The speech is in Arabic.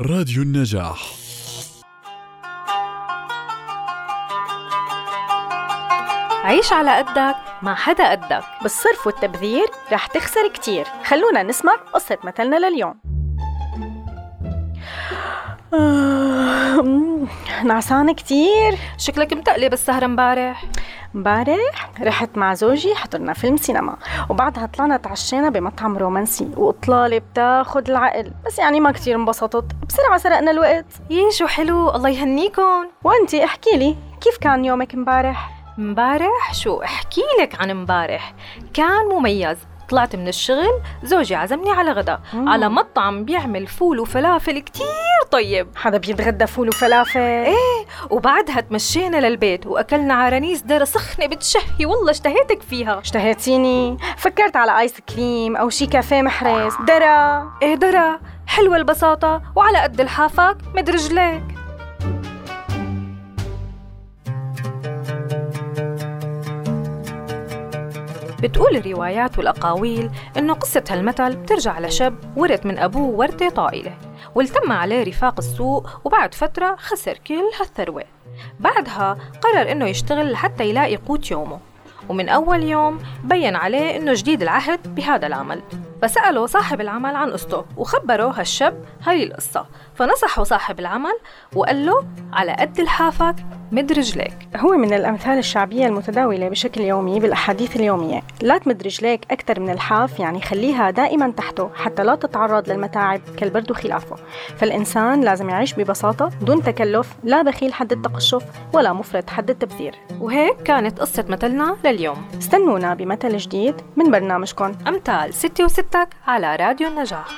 راديو النجاح. عيش على قدك مع حدا قدك. بالصرف والتبذير رح تخسر كتير. خلونا نسمع قصة مثلنا لليوم. نعسانة كتير. شكلك متقلة بالسهرة امبارح. امبارح رحت مع زوجي حضرنا فيلم سينما. وبعدها طلعنا تعشينا بمطعم رومانسي. وإطلالة بتاخد العقل. بس يعني ما كتير انبسطت. بسرعة سرقنا الوقت. يي شو حلو؟ الله يهنيكم. وانتي احكي لي كيف كان يومك امبارح؟ امبارح شو احكي لك عن امبارح كان مميز. طلعت من الشغل زوجي عزمني على غدا. مم. على مطعم بيعمل فول وفلافل كتير طيب. حدا بيتغدى فول وفلافل. إيه. وبعدها تمشينا للبيت وأكلنا عرانيس درة سخنة بتشهي. والله اشتهيتك فيها. اشتهيتيني. فكرت على آيس كريم أو شي كافيه محرز. درة. إيه درة. حلوة البساطة وعلى قد الحافك مد رجليك. بتقول الروايات والأقاويل إنه قصة هالمثل بترجع لشاب ورث من أبوه ورثة طائلة. والتم عليه رفاق السوق وبعد فترة خسر كل هالثروة. بعدها قرر إنه يشتغل لحتى يلاقي قوت يومه. ومن أول يوم بين عليه إنه جديد العهد بهذا العمل. فسأله صاحب العمل عن قصته وخبره هالشاب هاي القصة. فنصحه صاحب العمل وقال له على قد لحافك مد رجليك هو من الأمثال الشعبية المتداولة بشكل يومي بالأحاديث اليومية. لا تمد رجليك أكثر من الحاف يعني خليها دائما تحته حتى لا تتعرض للمتاعب كالبرد وخلافه فالإنسان لازم يعيش ببساطة دون تكلف لا بخيل حد التقشف ولا مفرط حد التبذير. وهيك كانت قصة مثلنا لليوم. استنونا بمثل جديد من برنامجكم أمثال ستي وستك على راديو النجاح.